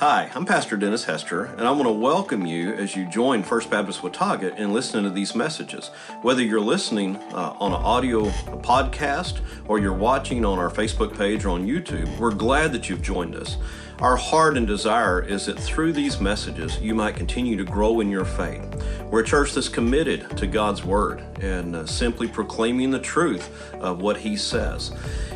Hi, I'm Pastor Dennis Hester, and I want to welcome you as you join First Baptist Watauga in listening to these messages. Whether you're listening uh, on an audio podcast or you're watching on our Facebook page or on YouTube, we're glad that you've joined us. Our heart and desire is that through these messages, you might continue to grow in your faith. We're a church that's committed to God's Word and uh, simply proclaiming the truth of what He says.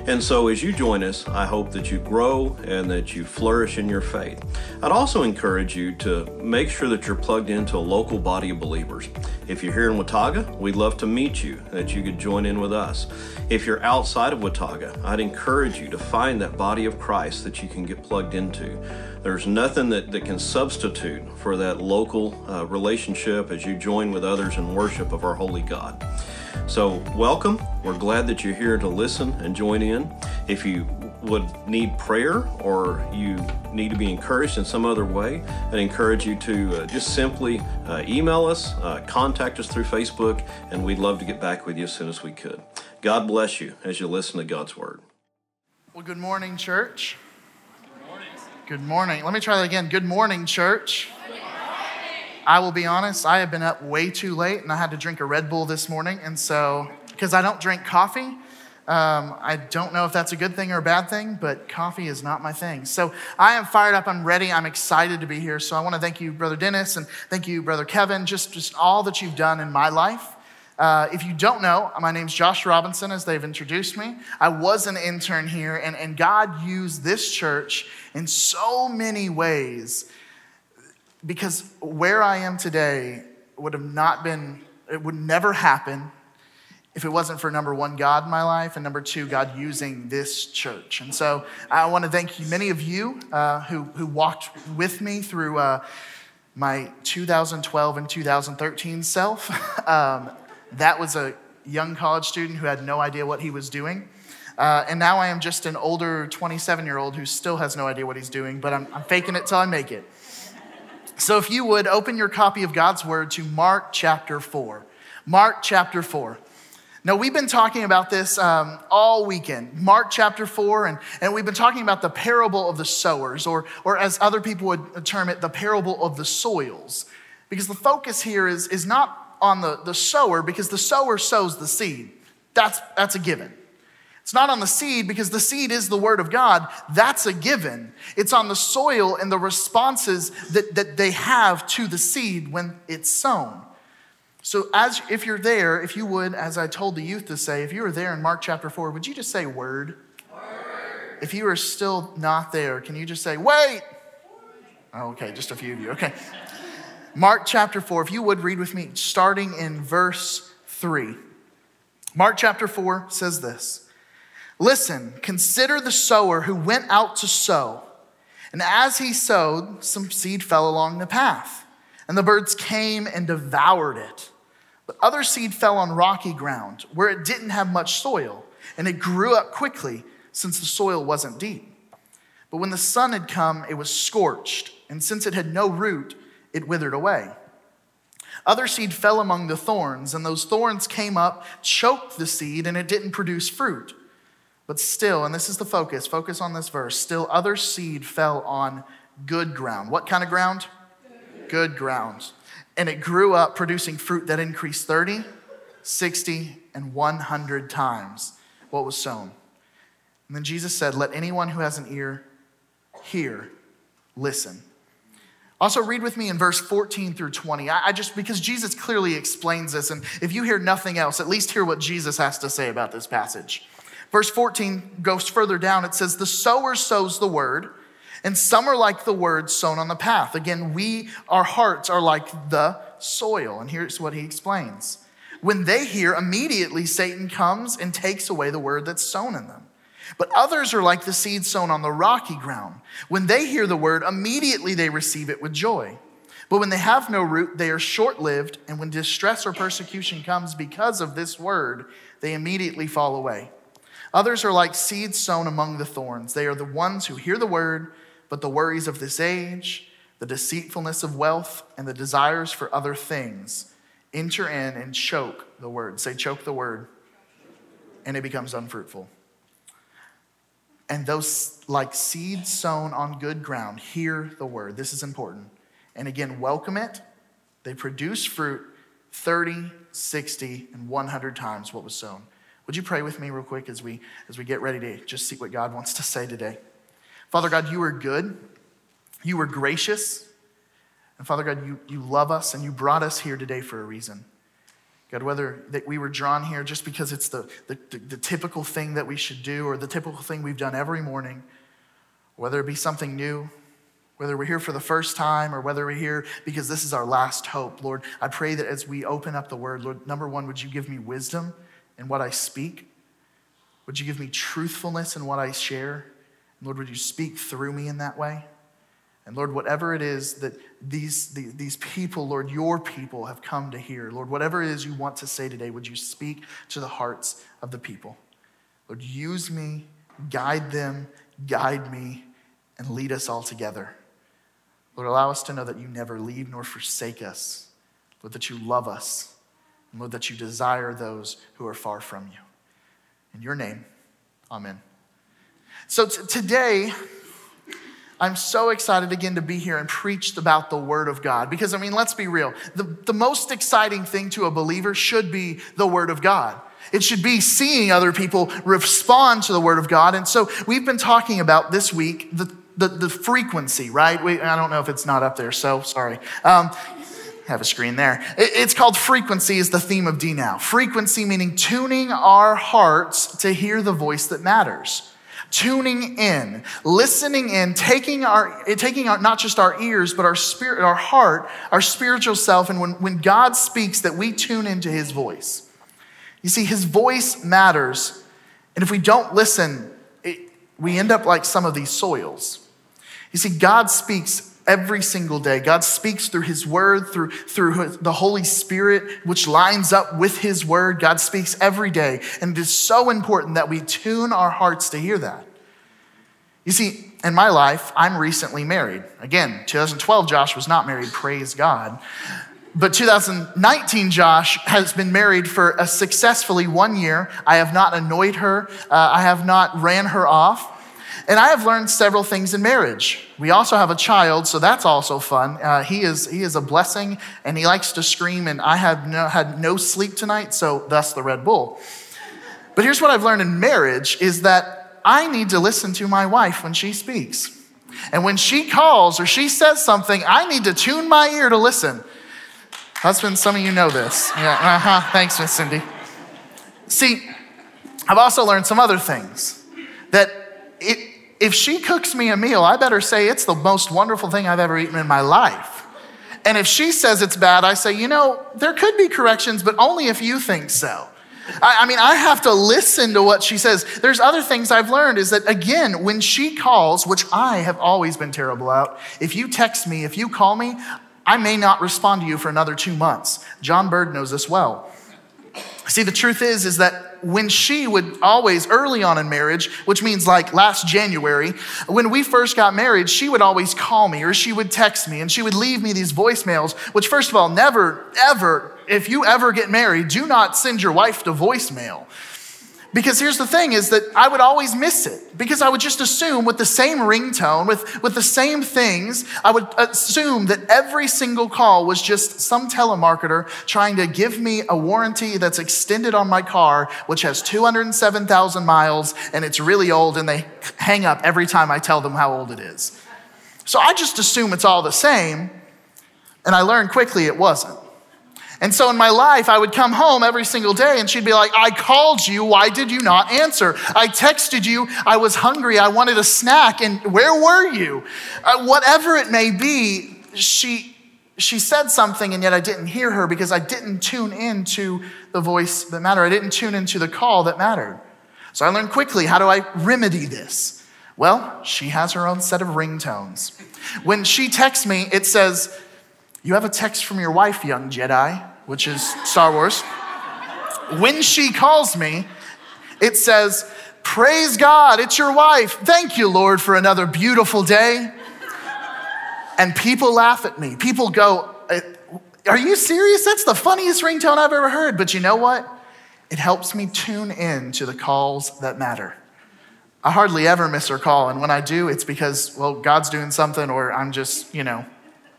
And so, as you join us, I hope that you grow and that you flourish in your faith. I'd also encourage you to make sure that you're plugged into a local body of believers. If you're here in Watauga, we'd love to meet you, that you could join in with us. If you're outside of Watauga, I'd encourage you to find that body of Christ that you can get plugged into. There's nothing that, that can substitute for that local uh, relationship as you join with others in worship of our holy God. So, welcome. We're glad that you're here to listen and join in. If you would need prayer or you need to be encouraged in some other way, I'd encourage you to uh, just simply uh, email us, uh, contact us through Facebook, and we'd love to get back with you as soon as we could. God bless you as you listen to God's Word. Well, good morning, church. Good morning. Let me try that again. Good morning, church. I will be honest, I have been up way too late and I had to drink a Red Bull this morning. And so, because I don't drink coffee, um, I don't know if that's a good thing or a bad thing, but coffee is not my thing. So I am fired up. I'm ready. I'm excited to be here. So I want to thank you, Brother Dennis, and thank you, Brother Kevin, just, just all that you've done in my life. Uh, if you don't know, my name's Josh Robinson, as they've introduced me. I was an intern here, and, and God used this church in so many ways because where I am today would have not been, it would never happen if it wasn't for number one, God in my life, and number two, God using this church. And so I want to thank you, many of you uh, who, who walked with me through uh, my 2012 and 2013 self. um, that was a young college student who had no idea what he was doing. Uh, and now I am just an older 27 year old who still has no idea what he's doing, but I'm, I'm faking it till I make it. So, if you would open your copy of God's Word to Mark chapter 4. Mark chapter 4. Now, we've been talking about this um, all weekend, Mark chapter 4, and, and we've been talking about the parable of the sowers, or, or as other people would term it, the parable of the soils. Because the focus here is, is not on the, the sower, because the sower sows the seed. That's, that's a given. It's not on the seed because the seed is the word of God. That's a given. It's on the soil and the responses that, that they have to the seed when it's sown. So, as if you're there, if you would, as I told the youth to say, if you were there in Mark chapter 4, would you just say word? word. If you are still not there, can you just say, wait? Okay, just a few of you. Okay. Mark chapter 4, if you would read with me, starting in verse 3. Mark chapter 4 says this. Listen, consider the sower who went out to sow. And as he sowed, some seed fell along the path, and the birds came and devoured it. But other seed fell on rocky ground where it didn't have much soil, and it grew up quickly since the soil wasn't deep. But when the sun had come, it was scorched, and since it had no root, it withered away. Other seed fell among the thorns, and those thorns came up, choked the seed, and it didn't produce fruit. But still, and this is the focus, focus on this verse, still other seed fell on good ground. What kind of ground? Good, ground. And it grew up producing fruit that increased 30, 60, and 100 times what was sown. And then Jesus said, Let anyone who has an ear hear, listen. Also, read with me in verse 14 through 20. I, just, because Jesus clearly explains this, and if you hear nothing else, at least hear what Jesus has to say about this passage. Verse 14 goes further down. It says, The sower sows the word, and some are like the word sown on the path. Again, we, our hearts are like the soil. And here's what he explains. When they hear, immediately Satan comes and takes away the word that's sown in them. But others are like the seed sown on the rocky ground. When they hear the word, immediately they receive it with joy. But when they have no root, they are short lived, and when distress or persecution comes because of this word, they immediately fall away. Others are like seeds sown among the thorns. They are the ones who hear the word, but the worries of this age, the deceitfulness of wealth, and the desires for other things enter in and choke the word. Say, choke the word. And it becomes unfruitful. And those, like seeds sown on good ground, hear the word. This is important. And again, welcome it. They produce fruit 30, 60, and 100 times what was sown. Would you pray with me real quick as we, as we get ready to just see what God wants to say today? Father God, you are good. You are gracious. And Father God, you, you love us and you brought us here today for a reason. God, whether that we were drawn here just because it's the, the, the, typical thing that we should do or the typical thing we've done every morning, whether it be something new, whether we're here for the first time or whether we're here because this is our last hope, Lord, I pray that as we open up the word, Lord, number one, would you give me wisdom in what I speak? Would you give me truthfulness in what I share? And Lord, would you speak through me in that way? And Lord, whatever it is that these, these people, Lord, your people have come to hear, Lord, whatever it is you want to say today, would you speak to the hearts of the people? Lord, use me, guide them, guide me, and lead us all together. Lord, allow us to know that you never leave nor forsake us. Lord, that you love us. And Lord, that you desire those who are far from you. In your name, amen. So t- today, I'm so excited again to be here and preach about the Word of God. Because, I mean, let's be real. The, the most exciting thing to a believer should be the Word of God. It should be seeing other people respond to the Word of God. And so we've been talking about this week the, the, the frequency, right? We, I don't know if it's not up there, so sorry. Um, have a screen there. It's called frequency, is the theme of D now. Frequency meaning tuning our hearts to hear the voice that matters tuning in, listening in, taking our, taking our, not just our ears, but our spirit, our heart, our spiritual self. And when, when God speaks, that we tune into his voice. You see, his voice matters. And if we don't listen, it, we end up like some of these soils. You see, God speaks every single day. God speaks through His Word, through, through the Holy Spirit, which lines up with His Word. God speaks every day. And it is so important that we tune our hearts to hear that. You see, in my life, I'm recently married. Again, 2012, Josh was not married, praise God. But 2019, Josh has been married for a successfully one year. I have not annoyed her, uh, I have not ran her off. And I have learned several things in marriage. We also have a child, so that's also fun. Uh, he, is, he is a blessing and he likes to scream, and I have no, had no sleep tonight, so thus the Red Bull. But here's what I've learned in marriage is that I need to listen to my wife when she speaks. And when she calls or she says something, I need to tune my ear to listen. Husbands, some of you know this. Yeah, uh-huh. Thanks, Miss Cindy. See, I've also learned some other things that it, if she cooks me a meal, I better say it's the most wonderful thing I've ever eaten in my life. And if she says it's bad, I say, you know, there could be corrections, but only if you think so. I, I, mean, I have to listen to what she says. There's other things I've learned is that, again, when she calls, which I have always been terrible at, if you text me, if you call me, I may not respond to you for another two months. John Bird knows this well. See, the truth is, is that when she would always, early on in marriage, which means like last January, when we first got married, she would always call me or she would text me and she would leave me these voicemails, which, first of all, never, ever, if you ever get married, do not send your wife to voicemail. Because here's the thing is that I would always miss it because I would just assume with the same ringtone, with, with the same things, I would assume that every single call was just some telemarketer trying to give me a warranty that's extended on my car, which has 207,000 miles and it's really old and they hang up every time I tell them how old it is. So I just assume it's all the same and I learned quickly it wasn't. And so in my life, I would come home every single day and she'd be like, I called you. Why did you not answer? I texted you. I was hungry. I wanted a snack. And where were you? Uh, whatever it may be, she, she said something and yet I didn't hear her because I didn't tune into the voice that mattered. I didn't tune into the call that mattered. So I learned quickly how do I remedy this? Well, she has her own set of ringtones. When she texts me, it says, You have a text from your wife, young Jedi which is Star Wars, when she calls me, it says, Praise God, it's your wife. Thank you, Lord, for another beautiful day. And people laugh at me. People go, uh, Are you serious? That's the funniest ringtone I've ever heard. But you know what? It helps me tune in to the calls that matter. I hardly ever miss her call. And when I do, it's because, well, God's doing something or I'm just, you know,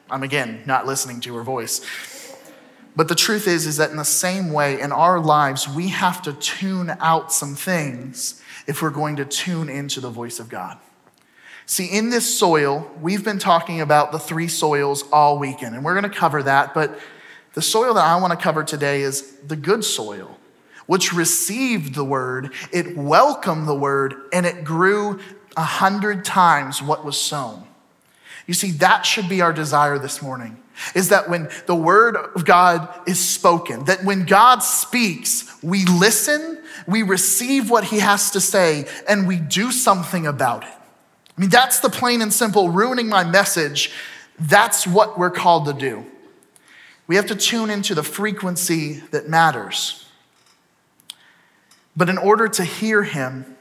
I'm again not listening to her voice. But the truth is, is that in the same way, in our lives, we have to tune out some things if we're going to tune into the voice of God. See, in this soil, we've been talking about the three soils all weekend, and we're going to cover that. But the soil that I want to cover today is the good soil, which received the word, it welcomed the word, and it grew a hundred times what was sown. You see, that should be our desire this morning is that when the word of God is spoken, that when God speaks, we listen, we receive what he has to say, and we do something about it. I mean, that's the plain and simple ruining my message. That's what we're called to do. We have to tune into the frequency that matters. But in order to hear him,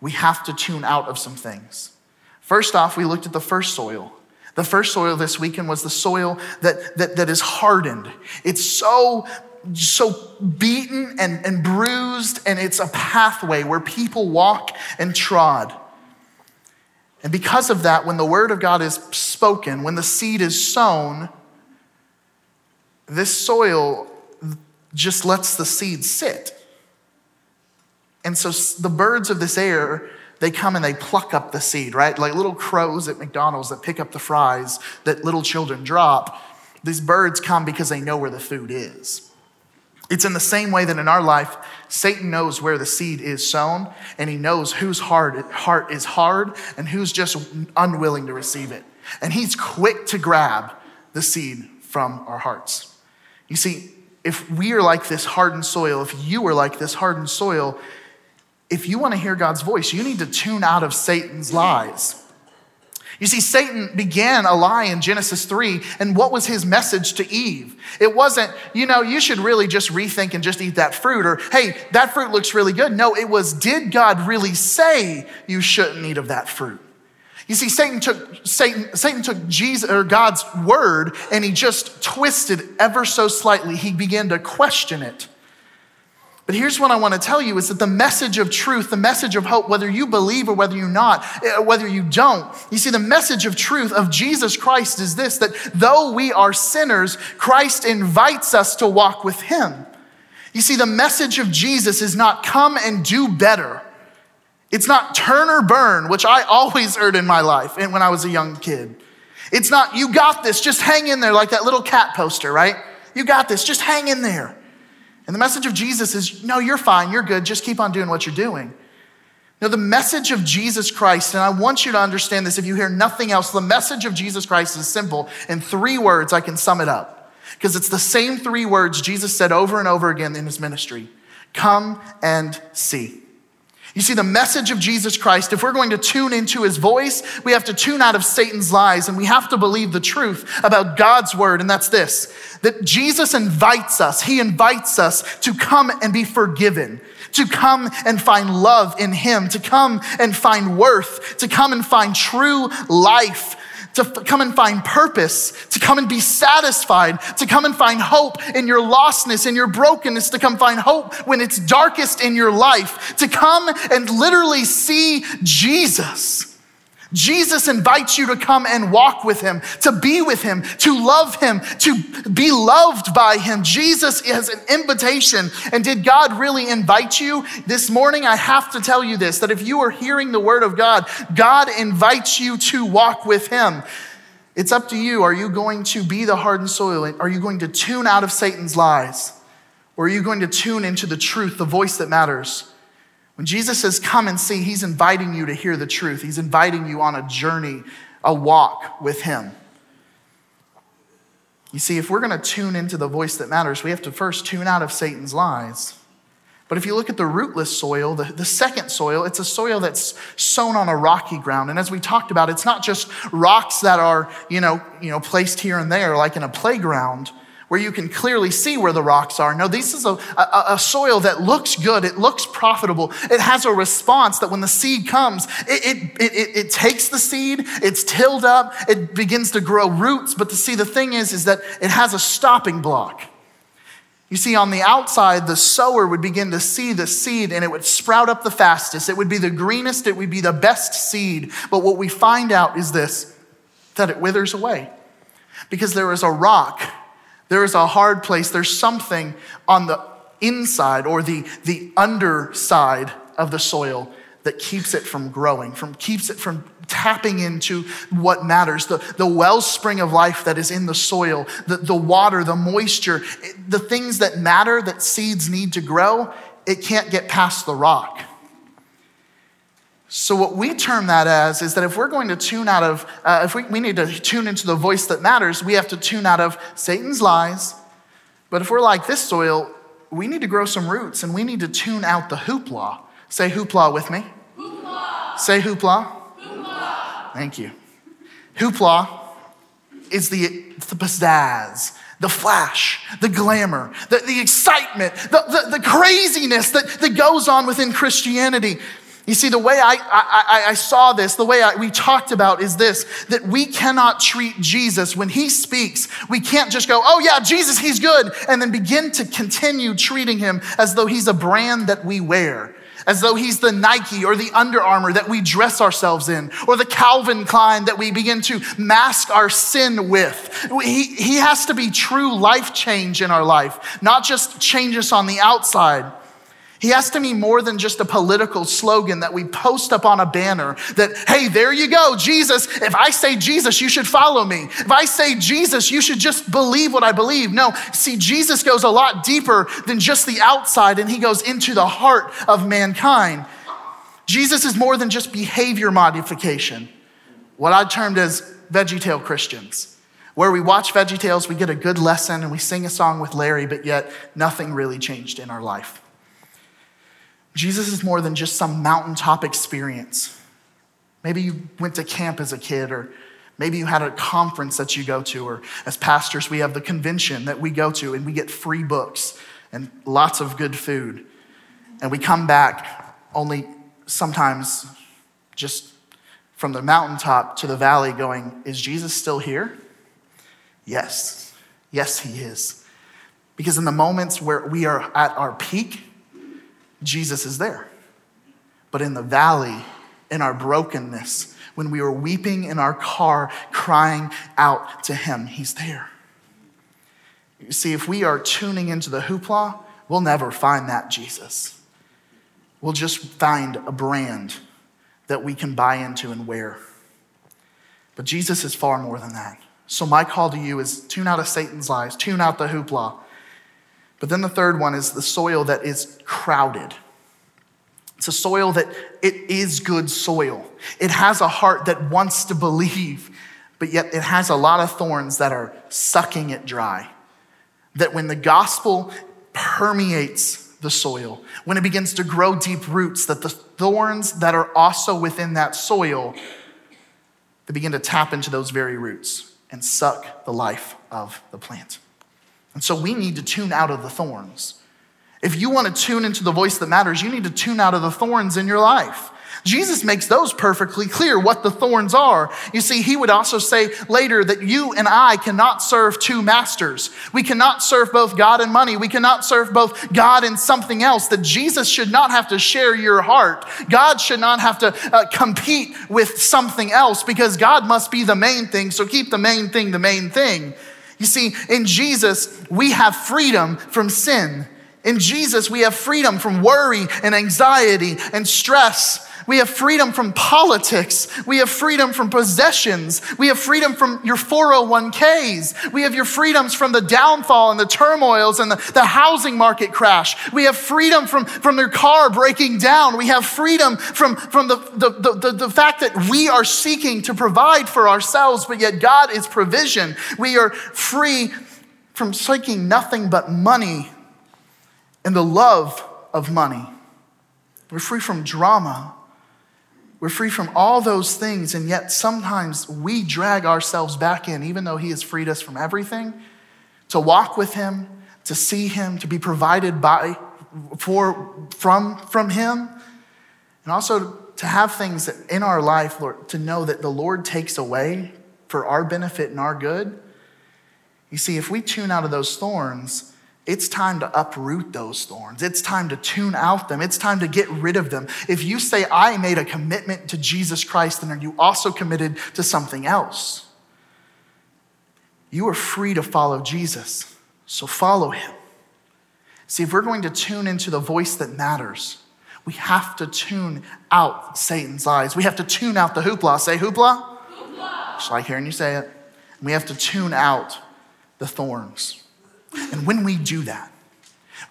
we have to tune out of some things. First off, we looked at the first soil. The first soil this weekend was the soil that, that, that is hardened. It's so, so beaten and, and bruised, and it's a pathway where people walk and trod. And because of that, when the word of God is spoken, when the seed is sown, this soil just lets the seed sit. And so the birds of this air, they come and they pluck up the seed, right? Like little crows at McDonald's that pick up the fries that little children drop. These birds come because they know where the food is. It's in the same way that in our life, Satan knows where the seed is sown, and he knows whose heart, heart is hard and who's just unwilling to receive it. And he's quick to grab the seed from our hearts. You see, if we are like this hardened soil, if you are like this hardened soil, if you want to hear God's voice, you need to tune out of Satan's lies. You see, Satan began a lie in Genesis 3, and what was his message to Eve? It wasn't, you know, you should really just rethink and just eat that fruit, or hey, that fruit looks really good. No, it was, did God really say you shouldn't eat of that fruit? You see, Satan took Satan, Satan took Jesus or God's word and he just twisted ever so slightly. He began to question it. But here's what I want to tell you is that the message of truth, the message of hope, whether you believe or whether you not, eh, whether you don't, you see, the message of truth of Jesus Christ is this that though we are sinners, Christ invites us to walk with him. You see, the message of Jesus is not come and do better. It's not turn or burn, which I always heard in my life and when I was a young kid. It's not, you got this, just hang in there like that little cat poster, right? You got this, just hang in there. And the message of Jesus is no, you're fine, you're good, just keep on doing what you're doing. Now, the message of Jesus Christ, and I want you to understand this if you hear nothing else, the message of Jesus Christ is simple. In three words, I can sum it up. Because it's the same three words Jesus said over and over again in his ministry come and see. You see, the message of Jesus Christ, if we're going to tune into his voice, we have to tune out of Satan's lies and we have to believe the truth about God's word. And that's this that Jesus invites us, he invites us to come and be forgiven, to come and find love in him, to come and find worth, to come and find true life to come and find purpose, to come and be satisfied, to come and find hope in your lostness, in your brokenness, to come find hope when it's darkest in your life, to come and literally see Jesus. Jesus invites you to come and walk with him, to be with him, to love him, to be loved by him. Jesus is an invitation. And did God really invite you? This morning, I have to tell you this that if you are hearing the word of God, God invites you to walk with him. It's up to you. Are you going to be the hardened soil? Are you going to tune out of Satan's lies? Or are you going to tune into the truth, the voice that matters? When Jesus says, Come and see, he's inviting you to hear the truth. He's inviting you on a journey, a walk with him. You see, if we're going to tune into the voice that matters, we have to first tune out of Satan's lies. But if you look at the rootless soil, the, the second soil, it's a soil that's sown on a rocky ground. And as we talked about, it's not just rocks that are, you know, you know, placed here and there like in a playground where you can clearly see where the rocks are. No, this is a, a, a, soil that looks good. It looks profitable. It has a response that when the seed comes, it, it, it, it, takes the seed, it's tilled up, it begins to grow roots. But to see, the thing is, is that it has a stopping block. You see, on the outside, the sower would begin to see the seed and it would sprout up the fastest. It would be the greenest, it would be the best seed. But what we find out is this that it withers away because there is a rock, there is a hard place, there's something on the inside or the, the underside of the soil that keeps it from growing, from keeps it from tapping into what matters the, the wellspring of life that is in the soil, the, the water, the moisture, the things that matter that seeds need to grow, it can't get past the rock. So, what we term that as is that if we're going to tune out of, uh, if we, we need to tune into the voice that matters, we have to tune out of Satan's lies. But if we're like this soil, we need to grow some roots and we need to tune out the hoopla. Say hoopla with me. Hoopla. Say hoopla. Hoopla. Thank you. Hoopla is the, the pizzazz, the flash, the glamour, the, the excitement, the, the, the craziness that, that goes on within Christianity. You see, the way I, I, I saw this, the way I, we talked about is this that we cannot treat Jesus when he speaks. We can't just go, oh, yeah, Jesus, he's good, and then begin to continue treating him as though he's a brand that we wear as though he's the Nike or the Under Armour that we dress ourselves in, or the Calvin Klein that we begin to mask our sin with. He, he has to be true life change in our life, not just change us on the outside. He has to be more than just a political slogan that we post up on a banner that, hey, there you go, Jesus. If I say Jesus, you should follow me. If I say Jesus, you should just believe what I believe. No, see, Jesus goes a lot deeper than just the outside and he goes into the heart of mankind. Jesus is more than just behavior modification, what I termed as VeggieTale Christians where we watch VeggieTales, we get a good lesson, and we sing a song with Larry, but yet nothing really changed in our life. Jesus is more than just some mountaintop experience. Maybe you went to camp as a kid, or maybe you had a conference that you go to, or as pastors, we have the convention that we go to and we get free books and lots of good food. And we come back only sometimes just from the mountaintop to the valley going, Is Jesus still here? Yes. Yes, he is. Because in the moments where we are at our peak, Jesus is there. But in the valley, in our brokenness, when we were weeping in our car, crying out to Him, He's there. You see, if we are tuning into the hoopla, we'll never find that Jesus. We'll just find a brand that we can buy into and wear. But Jesus is far more than that. So, my call to you is tune out of Satan's lies, tune out the hoopla, but then the third one is the soil that is crowded. It's a soil that it is good soil. It has a heart that wants to believe, but yet it has a lot of thorns that are sucking it dry. That when the gospel permeates the soil, when it begins to grow deep roots, that the thorns that are also within that soil, they begin to tap into those very roots and suck the life of the plant. And so we need to tune out of the thorns. If you want to tune into the voice that matters, you need to tune out of the thorns in your life. Jesus makes those perfectly clear what the thorns are. You see, he would also say later that you and I cannot serve two masters. We cannot serve both God and money. We cannot serve both God and something else. That Jesus should not have to share your heart. God should not have to uh, compete with something else because God must be the main thing. So keep the main thing the main thing. You see, in Jesus, we have freedom from sin. In Jesus, we have freedom from worry and anxiety and stress. We have freedom from politics. We have freedom from possessions. We have freedom from your 401ks. We have your freedoms from the downfall and the turmoils and the, the housing market crash. We have freedom from, from your car breaking down. We have freedom from, from the, the, the, the, the fact that we are seeking to provide for ourselves, but yet God is provision. We are free from seeking nothing but money and the love of money. We're free from drama. We're free from all those things, and yet sometimes we drag ourselves back in, even though He has freed us from everything, to walk with Him, to see Him, to be provided by, for, from, from Him, and also to have things that in our life, Lord, to know that the Lord takes away for our benefit and our good. You see, if we tune out of those thorns, it's time to uproot those thorns. It's time to tune out them. It's time to get rid of them. If you say, I made a commitment to Jesus Christ, then are you also committed to something else? You are free to follow Jesus, so follow him. See, if we're going to tune into the voice that matters, we have to tune out Satan's lies. We have to tune out the hoopla. Say hoopla. Hoopla. Just like hearing you say it. We have to tune out the thorns. And when we do that,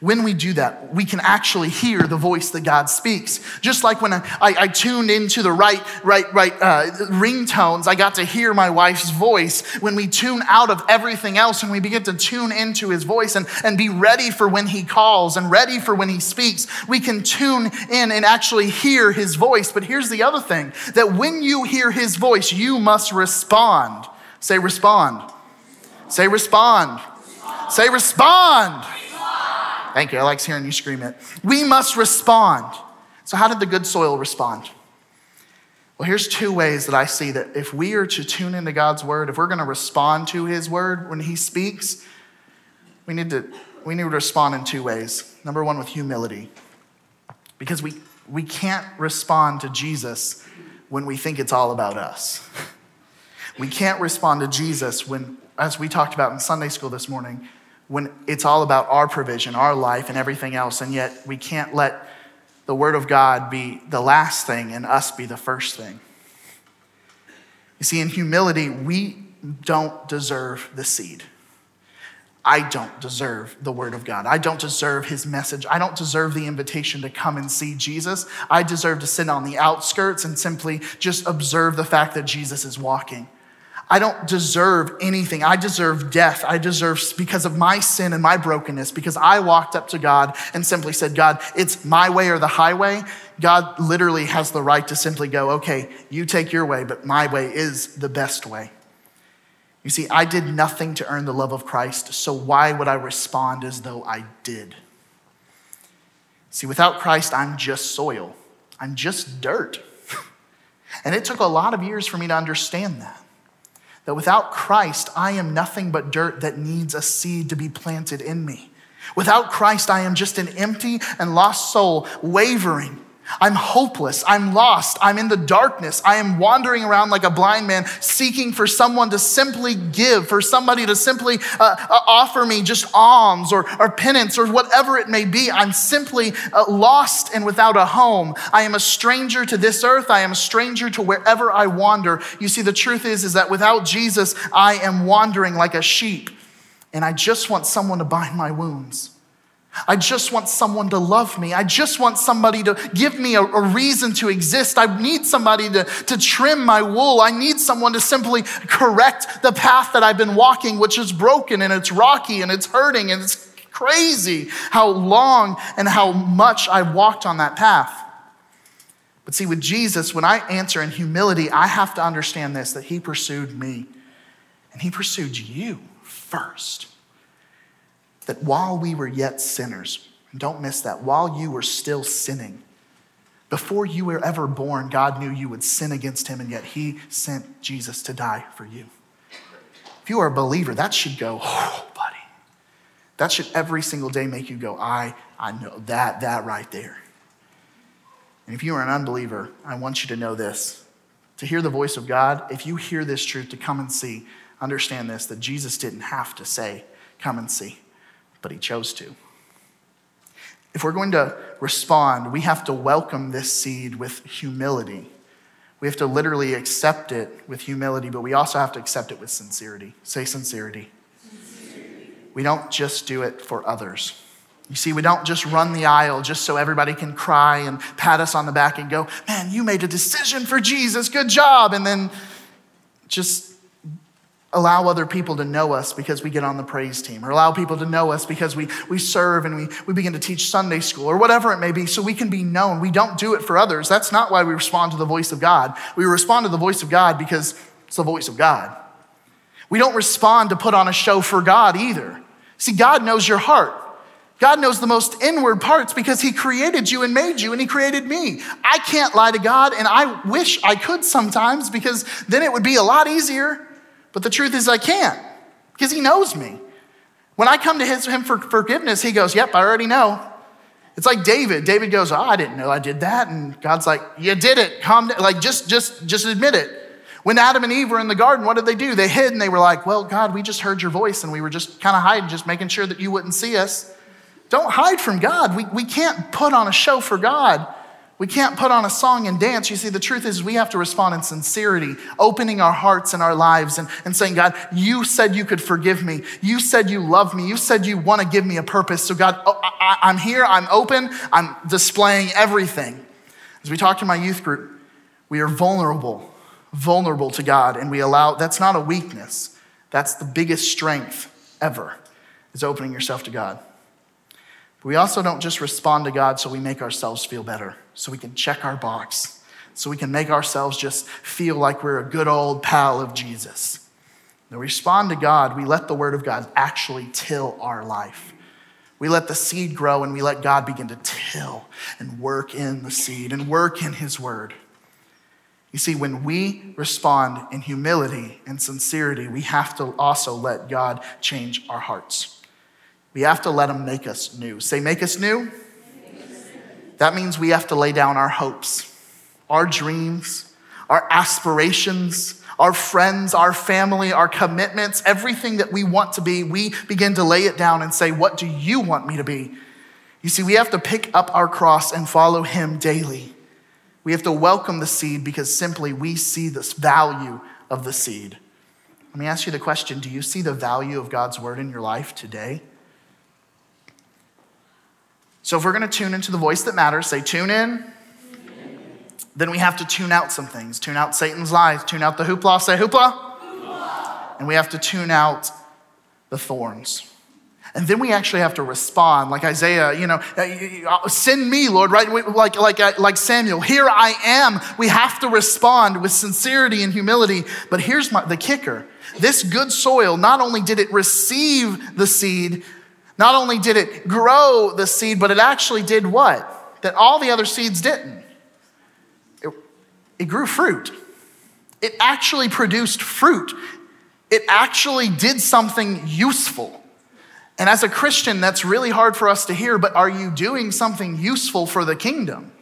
when we do that, we can actually hear the voice that God speaks. Just like when I, I, I tuned into the right, right, right uh, ringtones, I got to hear my wife's voice. When we tune out of everything else and we begin to tune into his voice and, and be ready for when he calls and ready for when he speaks, we can tune in and actually hear his voice. But here's the other thing that when you hear his voice, you must respond. Say, respond. Say, respond. Say, respond. Thank you. I like hearing you scream it. We must respond. So, how did the good soil respond? Well, here's two ways that I see that if we are to tune into God's word, if we're going to respond to his word when he speaks, we need to we need to respond in two ways. Number one, with humility. Because we, we can't respond to Jesus when we think it's all about us. We can't respond to Jesus when, as we talked about in Sunday school this morning, when it's all about our provision, our life, and everything else, and yet we can't let the Word of God be the last thing and us be the first thing. You see, in humility, we don't deserve the seed. I don't deserve the Word of God. I don't deserve His message. I don't deserve the invitation to come and see Jesus. I deserve to sit on the outskirts and simply just observe the fact that Jesus is walking. I don't deserve anything. I deserve death. I deserve because of my sin and my brokenness, because I walked up to God and simply said, God, it's my way or the highway. God literally has the right to simply go, okay, you take your way, but my way is the best way. You see, I did nothing to earn the love of Christ, so why would I respond as though I did? See, without Christ, I'm just soil, I'm just dirt. and it took a lot of years for me to understand that that without Christ, I am nothing but dirt that needs a seed to be planted in me. Without Christ, I am just an empty and lost soul wavering I'm hopeless. I'm lost. I'm in the darkness. I am wandering around like a blind man, seeking for someone to simply give, for somebody to simply uh, uh, offer me just alms or, or penance or whatever it may be. I'm simply uh, lost and without a home. I am a stranger to this earth. I am a stranger to wherever I wander. You see, the truth is, is that without Jesus, I am wandering like a sheep, and I just want someone to bind my wounds. I just want someone to love me. I just want somebody to give me a, a, reason to exist. I need somebody to, to trim my wool. I need someone to simply correct the path that I've been walking, which is broken and it's rocky and it's hurting and it's crazy how long and how much I've walked on that path. But see, with Jesus, when I answer in humility, I have to understand this that He pursued me and He pursued you first that while we were yet sinners, don't miss that, while you were still sinning, before you were ever born, God knew you would sin against him, and yet he sent Jesus to die for you. If you are a believer, that should go, oh, buddy. That should every single day make you go, I, I know that, that right there. And if you are an unbeliever, I want you to know this. To hear the voice of God, if you hear this truth, to come and see, understand this that Jesus didn't have to say, Come and see but he chose to. If we're going to respond, we have to welcome this seed with humility. We have to literally accept it with humility, but we also have to accept it with sincerity. Say sincerity. sincerity. We don't just do it for others. You see, we don't just run the aisle just so everybody can cry and pat us on the back and go, man, you made a decision for Jesus, good job. And then just allow other people to know us because we get on the praise team, or allow people to know us because we, we serve and we, we begin to teach Sunday school, or whatever it may be, so we can be known. We don't do it for others. That's not why we respond to the voice of God. We respond to the voice of God because it's the voice of God. We don't respond to put on a show for God either. See, God knows your heart. God knows the most inward parts because He created you and made you, and He created me. I can't lie to God, and I wish I could sometimes because then it would be a lot easier. But the truth is, I can't because He knows me. When I come to his, him for forgiveness, he goes, Yep, I already know. It's like David. David goes, Oh, I didn't know I did that. And God's like, You did it. Calm down. Like, just, just, just admit it. When Adam and Eve were in the garden, what did they do? They hid and they were like, Well, God, we just heard your voice and we were just kind of hiding, just making sure that you wouldn't see us. Don't hide from God. We, we can't put on a show for God. We can't put on a song and dance. You see, the truth is we have to respond in sincerity, opening our hearts and our lives and, and saying, God, you said you could forgive me. You said you love me. You said you want to give me a purpose. So, God, oh, I, I'm here. I'm open. I'm displaying everything. As we talk to my youth group, we are vulnerable, vulnerable to God, and we allow, that's not a weakness. That's the biggest strength ever, is opening yourself to God. We also don't just respond to God so we make ourselves feel better, so we can check our box, so we can make ourselves just feel like we're a good old pal of Jesus. we respond to God, we let the Word of God actually till our life. We let the seed grow and we let God begin to till and work in the seed and work in His Word. You see, when we respond in humility and sincerity, we have to also let God change our hearts. We have to let Him make us new. Say, make us new. That means we have to lay down our hopes, our dreams, our aspirations, our friends, our family, our commitments, everything that we want to be. We begin to lay it down and say, What do you want me to be? You see, we have to pick up our cross and follow Him daily. We have to welcome the seed because simply we see this value of the seed. Let me ask you the question Do you see the value of God's word in your life today? So if we're going to tune into the voice that matters, say tune in. Then we have to tune out some things. Tune out Satan's lies. Tune out the hoopla. Say hoopla. And we have to tune out the thorns. And then we actually have to respond, like Isaiah, you know, uh, send me, Lord, right? Like, like, uh, like Samuel, here I am. We have to respond with sincerity and humility. But here's my, the kicker this good soil, not only did it receive the seed, not only did it grow the seed, but it actually did what? That all the other seeds didn't. It, it grew fruit. It actually produced fruit. It actually did something useful. And as a Christian, that's really hard for us to hear, but are you doing something useful for the kingdom?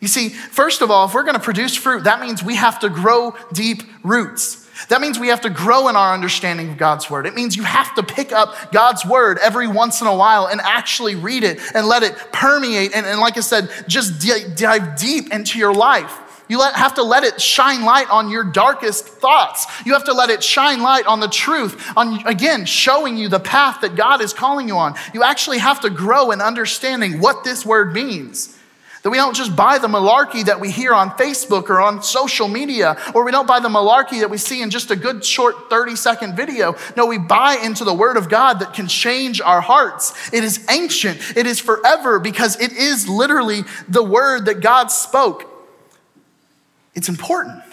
You see, first of all, if we're going to produce fruit, that means we have to grow deep roots. That means we have to grow in our understanding of God's word. It means you have to pick up God's word every once in a while and actually read it and let it permeate. And, and like I said, just d- dive deep into your life. You let, have to let it shine light on your darkest thoughts. You have to let it shine light on the truth, on, again, showing you the path that God is calling you on. You actually have to grow in understanding what this word means. That we don't just buy the malarkey that we hear on Facebook or on social media, or we don't buy the malarkey that we see in just a good short 30 second video. No, we buy into the Word of God that can change our hearts. It is ancient, it is forever because it is literally the Word that God spoke. It's important.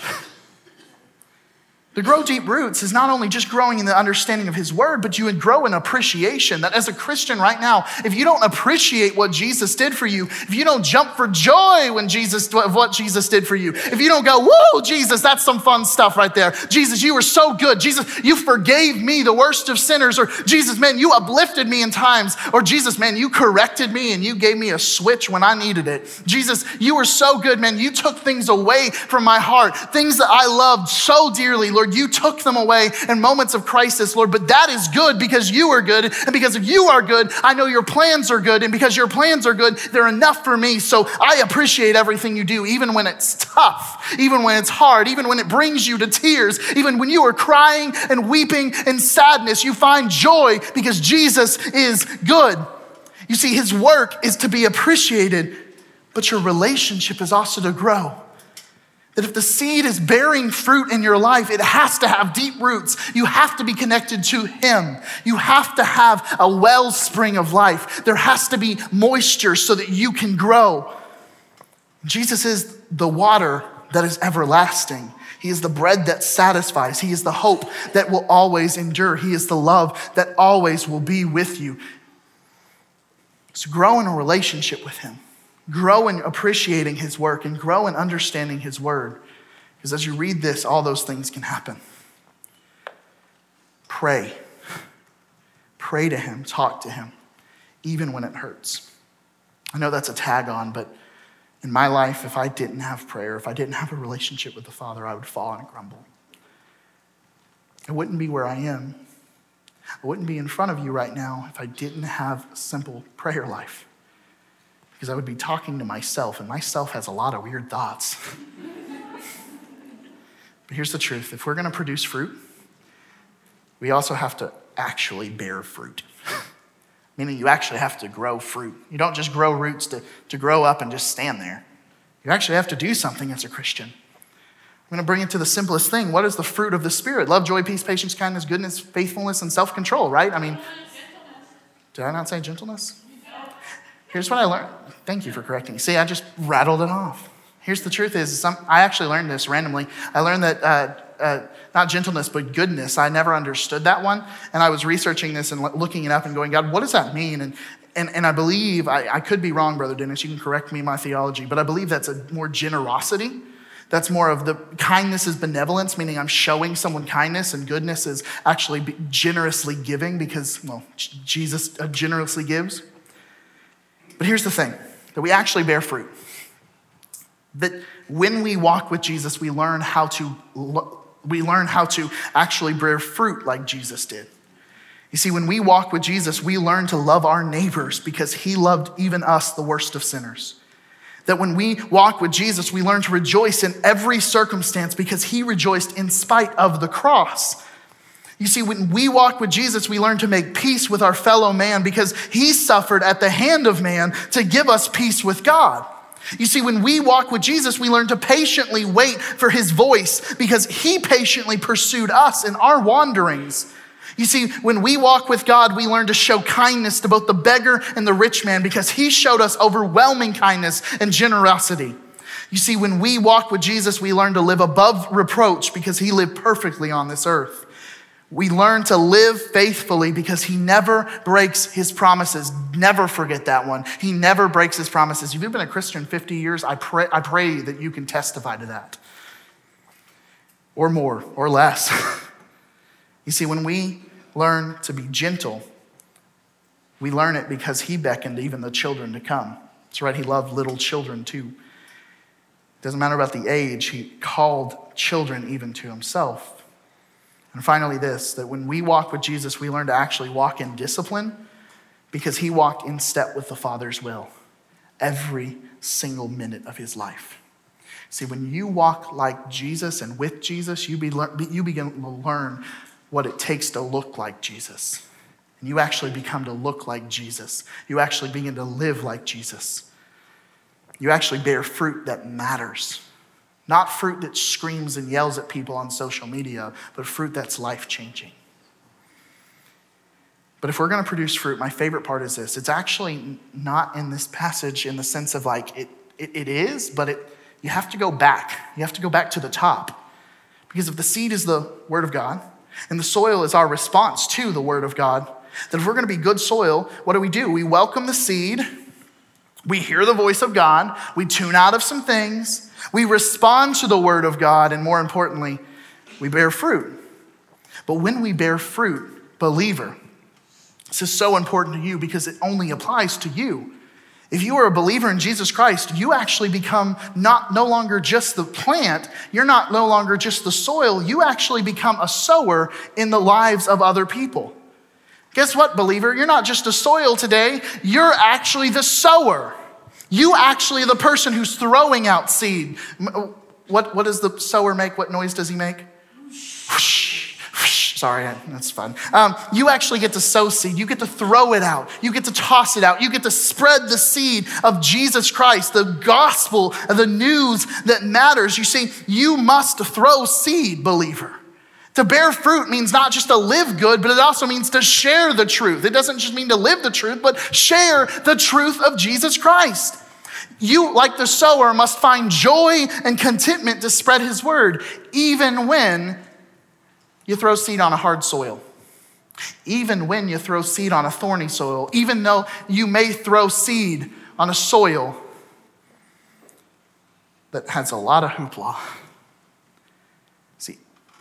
To grow deep roots is not only just growing in the understanding of His Word, but you would grow in appreciation. That as a Christian right now, if you don't appreciate what Jesus did for you, if you don't jump for joy when Jesus of what Jesus did for you, if you don't go, "Whoa, Jesus, that's some fun stuff right there." Jesus, you were so good. Jesus, you forgave me, the worst of sinners. Or Jesus, man, you uplifted me in times. Or Jesus, man, you corrected me and you gave me a switch when I needed it. Jesus, you were so good, man. You took things away from my heart, things that I loved so dearly, Lord. Lord. You took them away in moments of crisis, Lord. But that is good because you are good. And because if you are good, I know your plans are good. And because your plans are good, they're enough for me. So I appreciate everything you do, even when it's tough, even when it's hard, even when it brings you to tears, even when you are crying and weeping in sadness, you find joy because Jesus is good. You see, his work is to be appreciated, but your relationship is also to grow. That if the seed is bearing fruit in your life, it has to have deep roots. You have to be connected to Him. You have to have a wellspring of life. There has to be moisture so that you can grow. Jesus is the water that is everlasting. He is the bread that satisfies. He is the hope that will always endure. He is the love that always will be with you. So grow in a relationship with Him grow in appreciating his work and grow in understanding his word. Because as you read this, all those things can happen. Pray. Pray to Him, talk to Him, even when it hurts. I know that's a tag on, but in my life, if I didn't have prayer, if I didn't have a relationship with the Father, I would fall and grumble. I wouldn't be where I am. I wouldn't be in front of you right now if I didn't have a simple prayer life. Because I would be talking to myself, and myself has a lot of weird thoughts. but here's the truth if we're going to produce fruit, we also have to actually bear fruit. Meaning, you actually have to grow fruit. You don't just grow roots to, to grow up and just stand there. You actually have to do something as a Christian. I'm going to bring it to the simplest thing. What is the fruit of the Spirit? Love, joy, peace, patience, kindness, goodness, faithfulness, and self control, right? I mean, did I not say gentleness? Here's what I learned. Thank you for correcting. Me. See, I just rattled it off. Here's the truth is, some, I actually learned this randomly. I learned that uh, uh, not gentleness, but goodness. I never understood that one. And I was researching this and looking it up and going, God, what does that mean? And, and, and I believe, I, I could be wrong, Brother Dennis, you can correct me in my theology, but I believe that's a more generosity. That's more of the kindness is benevolence, meaning I'm showing someone kindness, and goodness is actually generously giving because, well, Jesus uh, generously gives. But here's the thing that we actually bear fruit. That when we walk with Jesus, we learn how to we learn how to actually bear fruit like Jesus did. You see, when we walk with Jesus, we learn to love our neighbors because he loved even us, the worst of sinners. That when we walk with Jesus, we learn to rejoice in every circumstance because he rejoiced in spite of the cross. You see, when we walk with Jesus, we learn to make peace with our fellow man because he suffered at the hand of man to give us peace with God. You see, when we walk with Jesus, we learn to patiently wait for his voice because he patiently pursued us in our wanderings. You see, when we walk with God, we learn to show kindness to both the beggar and the rich man because he showed us overwhelming kindness and generosity. You see, when we walk with Jesus, we learn to live above reproach because he lived perfectly on this earth. We learn to live faithfully because he never breaks his promises. Never forget that one. He never breaks his promises. If you've been a Christian 50 years, I pray, I pray that you can testify to that. Or more, or less. you see, when we learn to be gentle, we learn it because he beckoned even the children to come. That's right, he loved little children too. Doesn't matter about the age, he called children even to himself. And finally, this that when we walk with Jesus, we learn to actually walk in discipline because he walked in step with the Father's will every single minute of his life. See, when you walk like Jesus and with Jesus, you, be, you begin to learn what it takes to look like Jesus. And you actually become to look like Jesus. You actually begin to live like Jesus. You actually bear fruit that matters. Not fruit that screams and yells at people on social media, but fruit that's life changing. But if we're going to produce fruit, my favorite part is this it's actually not in this passage in the sense of like it, it, it is, but it, you have to go back. You have to go back to the top. Because if the seed is the word of God and the soil is our response to the word of God, then if we're going to be good soil, what do we do? We welcome the seed, we hear the voice of God, we tune out of some things, we respond to the word of God, and more importantly, we bear fruit. But when we bear fruit, believer, this is so important to you because it only applies to you. If you are a believer in Jesus Christ, you actually become not no longer just the plant, you're not no longer just the soil, you actually become a sower in the lives of other people. Guess what, believer? You're not just a soil today, you're actually the sower. You actually the person who's throwing out seed. What, what does the sower make? What noise does he make? Whoosh, whoosh. Sorry, that's fun. Um, you actually get to sow seed. You get to throw it out. You get to toss it out. You get to spread the seed of Jesus Christ, the gospel, the news that matters. You see, you must throw seed, believer. To bear fruit means not just to live good, but it also means to share the truth. It doesn't just mean to live the truth, but share the truth of Jesus Christ. You, like the sower, must find joy and contentment to spread his word, even when you throw seed on a hard soil, even when you throw seed on a thorny soil, even though you may throw seed on a soil that has a lot of hoopla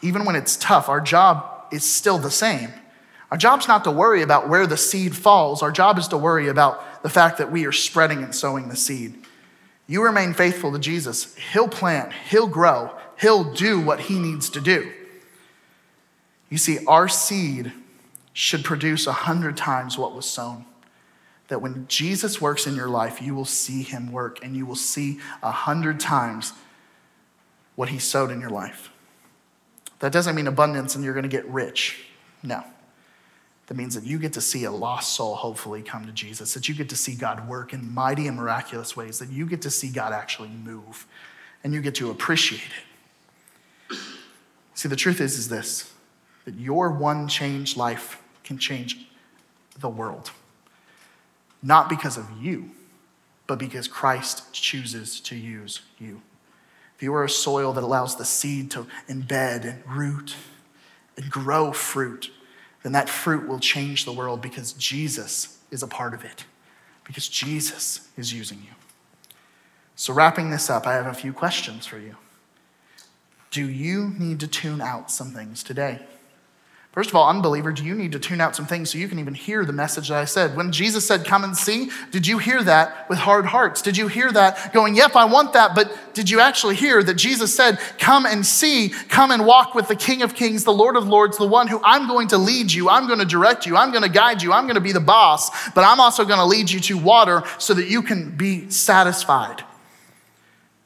even when it's tough, our job is still the same. Our job's not to worry about where the seed falls. Our job is to worry about the fact that we are spreading and sowing the seed. You remain faithful to Jesus. He'll plant, He'll grow, He'll do what He needs to do. You see, our seed should produce a hundred times what was sown. That when Jesus works in your life, you will see Him work and you will see a hundred times what He sowed in your life. That doesn't mean abundance and you're going to get rich. No. That means that you get to see a lost soul hopefully come to Jesus, that you get to see God work in mighty and miraculous ways, that you get to see God actually move, and you get to appreciate it. See, the truth is, is this that your one changed life can change the world. Not because of you, but because Christ chooses to use you. If you are a soil that allows the seed to embed and root and grow fruit, then that fruit will change the world because Jesus is a part of it, because Jesus is using you. So, wrapping this up, I have a few questions for you. Do you need to tune out some things today? First of all, unbeliever, do you need to tune out some things so you can even hear the message that I said? When Jesus said, Come and see, did you hear that with hard hearts? Did you hear that going, Yep, I want that, but did you actually hear that Jesus said, Come and see, come and walk with the King of Kings, the Lord of Lords, the one who I'm going to lead you, I'm going to direct you, I'm going to guide you, I'm going to be the boss, but I'm also going to lead you to water so that you can be satisfied?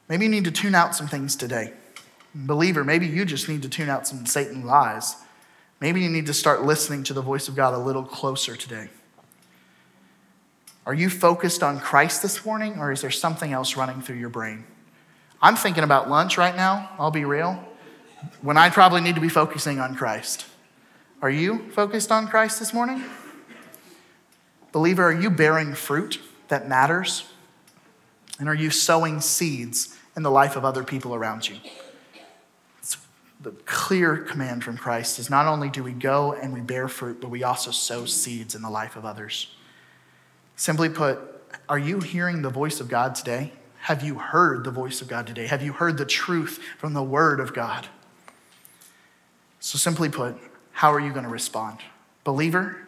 Maybe you need to tune out some things today. Believer, maybe you just need to tune out some Satan lies. Maybe you need to start listening to the voice of God a little closer today. Are you focused on Christ this morning, or is there something else running through your brain? I'm thinking about lunch right now, I'll be real, when I probably need to be focusing on Christ. Are you focused on Christ this morning? Believer, are you bearing fruit that matters? And are you sowing seeds in the life of other people around you? The clear command from Christ is not only do we go and we bear fruit, but we also sow seeds in the life of others. Simply put, are you hearing the voice of God today? Have you heard the voice of God today? Have you heard the truth from the Word of God? So, simply put, how are you going to respond? Believer,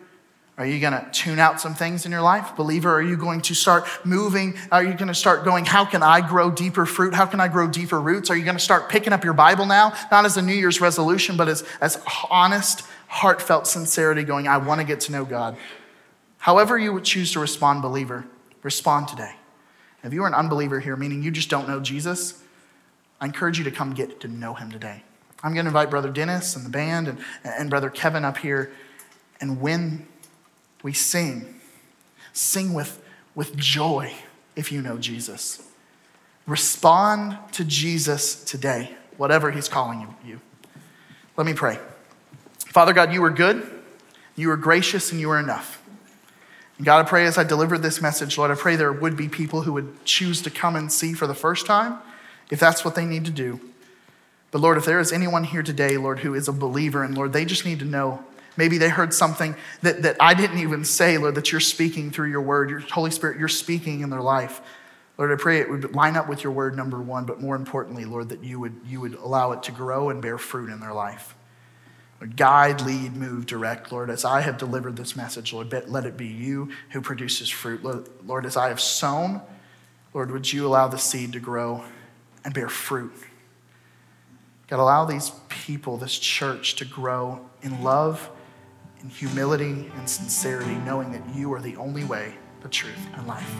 are you going to tune out some things in your life? Believer, are you going to start moving? Are you going to start going, how can I grow deeper fruit? How can I grow deeper roots? Are you going to start picking up your Bible now? Not as a New Year's resolution, but as, as honest, heartfelt sincerity, going, I want to get to know God. However, you would choose to respond, believer, respond today. If you are an unbeliever here, meaning you just don't know Jesus, I encourage you to come get to know him today. I'm going to invite Brother Dennis and the band and, and Brother Kevin up here. And when we sing. Sing with, with joy if you know Jesus. Respond to Jesus today, whatever he's calling you. Let me pray. Father God, you are good, you are gracious, and you are enough. And God, I pray as I deliver this message, Lord, I pray there would be people who would choose to come and see for the first time, if that's what they need to do. But Lord, if there is anyone here today, Lord, who is a believer, and Lord, they just need to know Maybe they heard something that, that I didn't even say, Lord, that you're speaking through your word. Your Holy Spirit, you're speaking in their life. Lord, I pray it would line up with your word, number one, but more importantly, Lord, that you would, you would allow it to grow and bear fruit in their life. Lord, guide, lead, move, direct. Lord, as I have delivered this message, Lord, let it be you who produces fruit. Lord, as I have sown, Lord, would you allow the seed to grow and bear fruit? God, allow these people, this church, to grow in love in humility and sincerity, knowing that you are the only way, the truth, and life.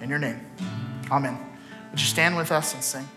In your name, amen. Would you stand with us and sing?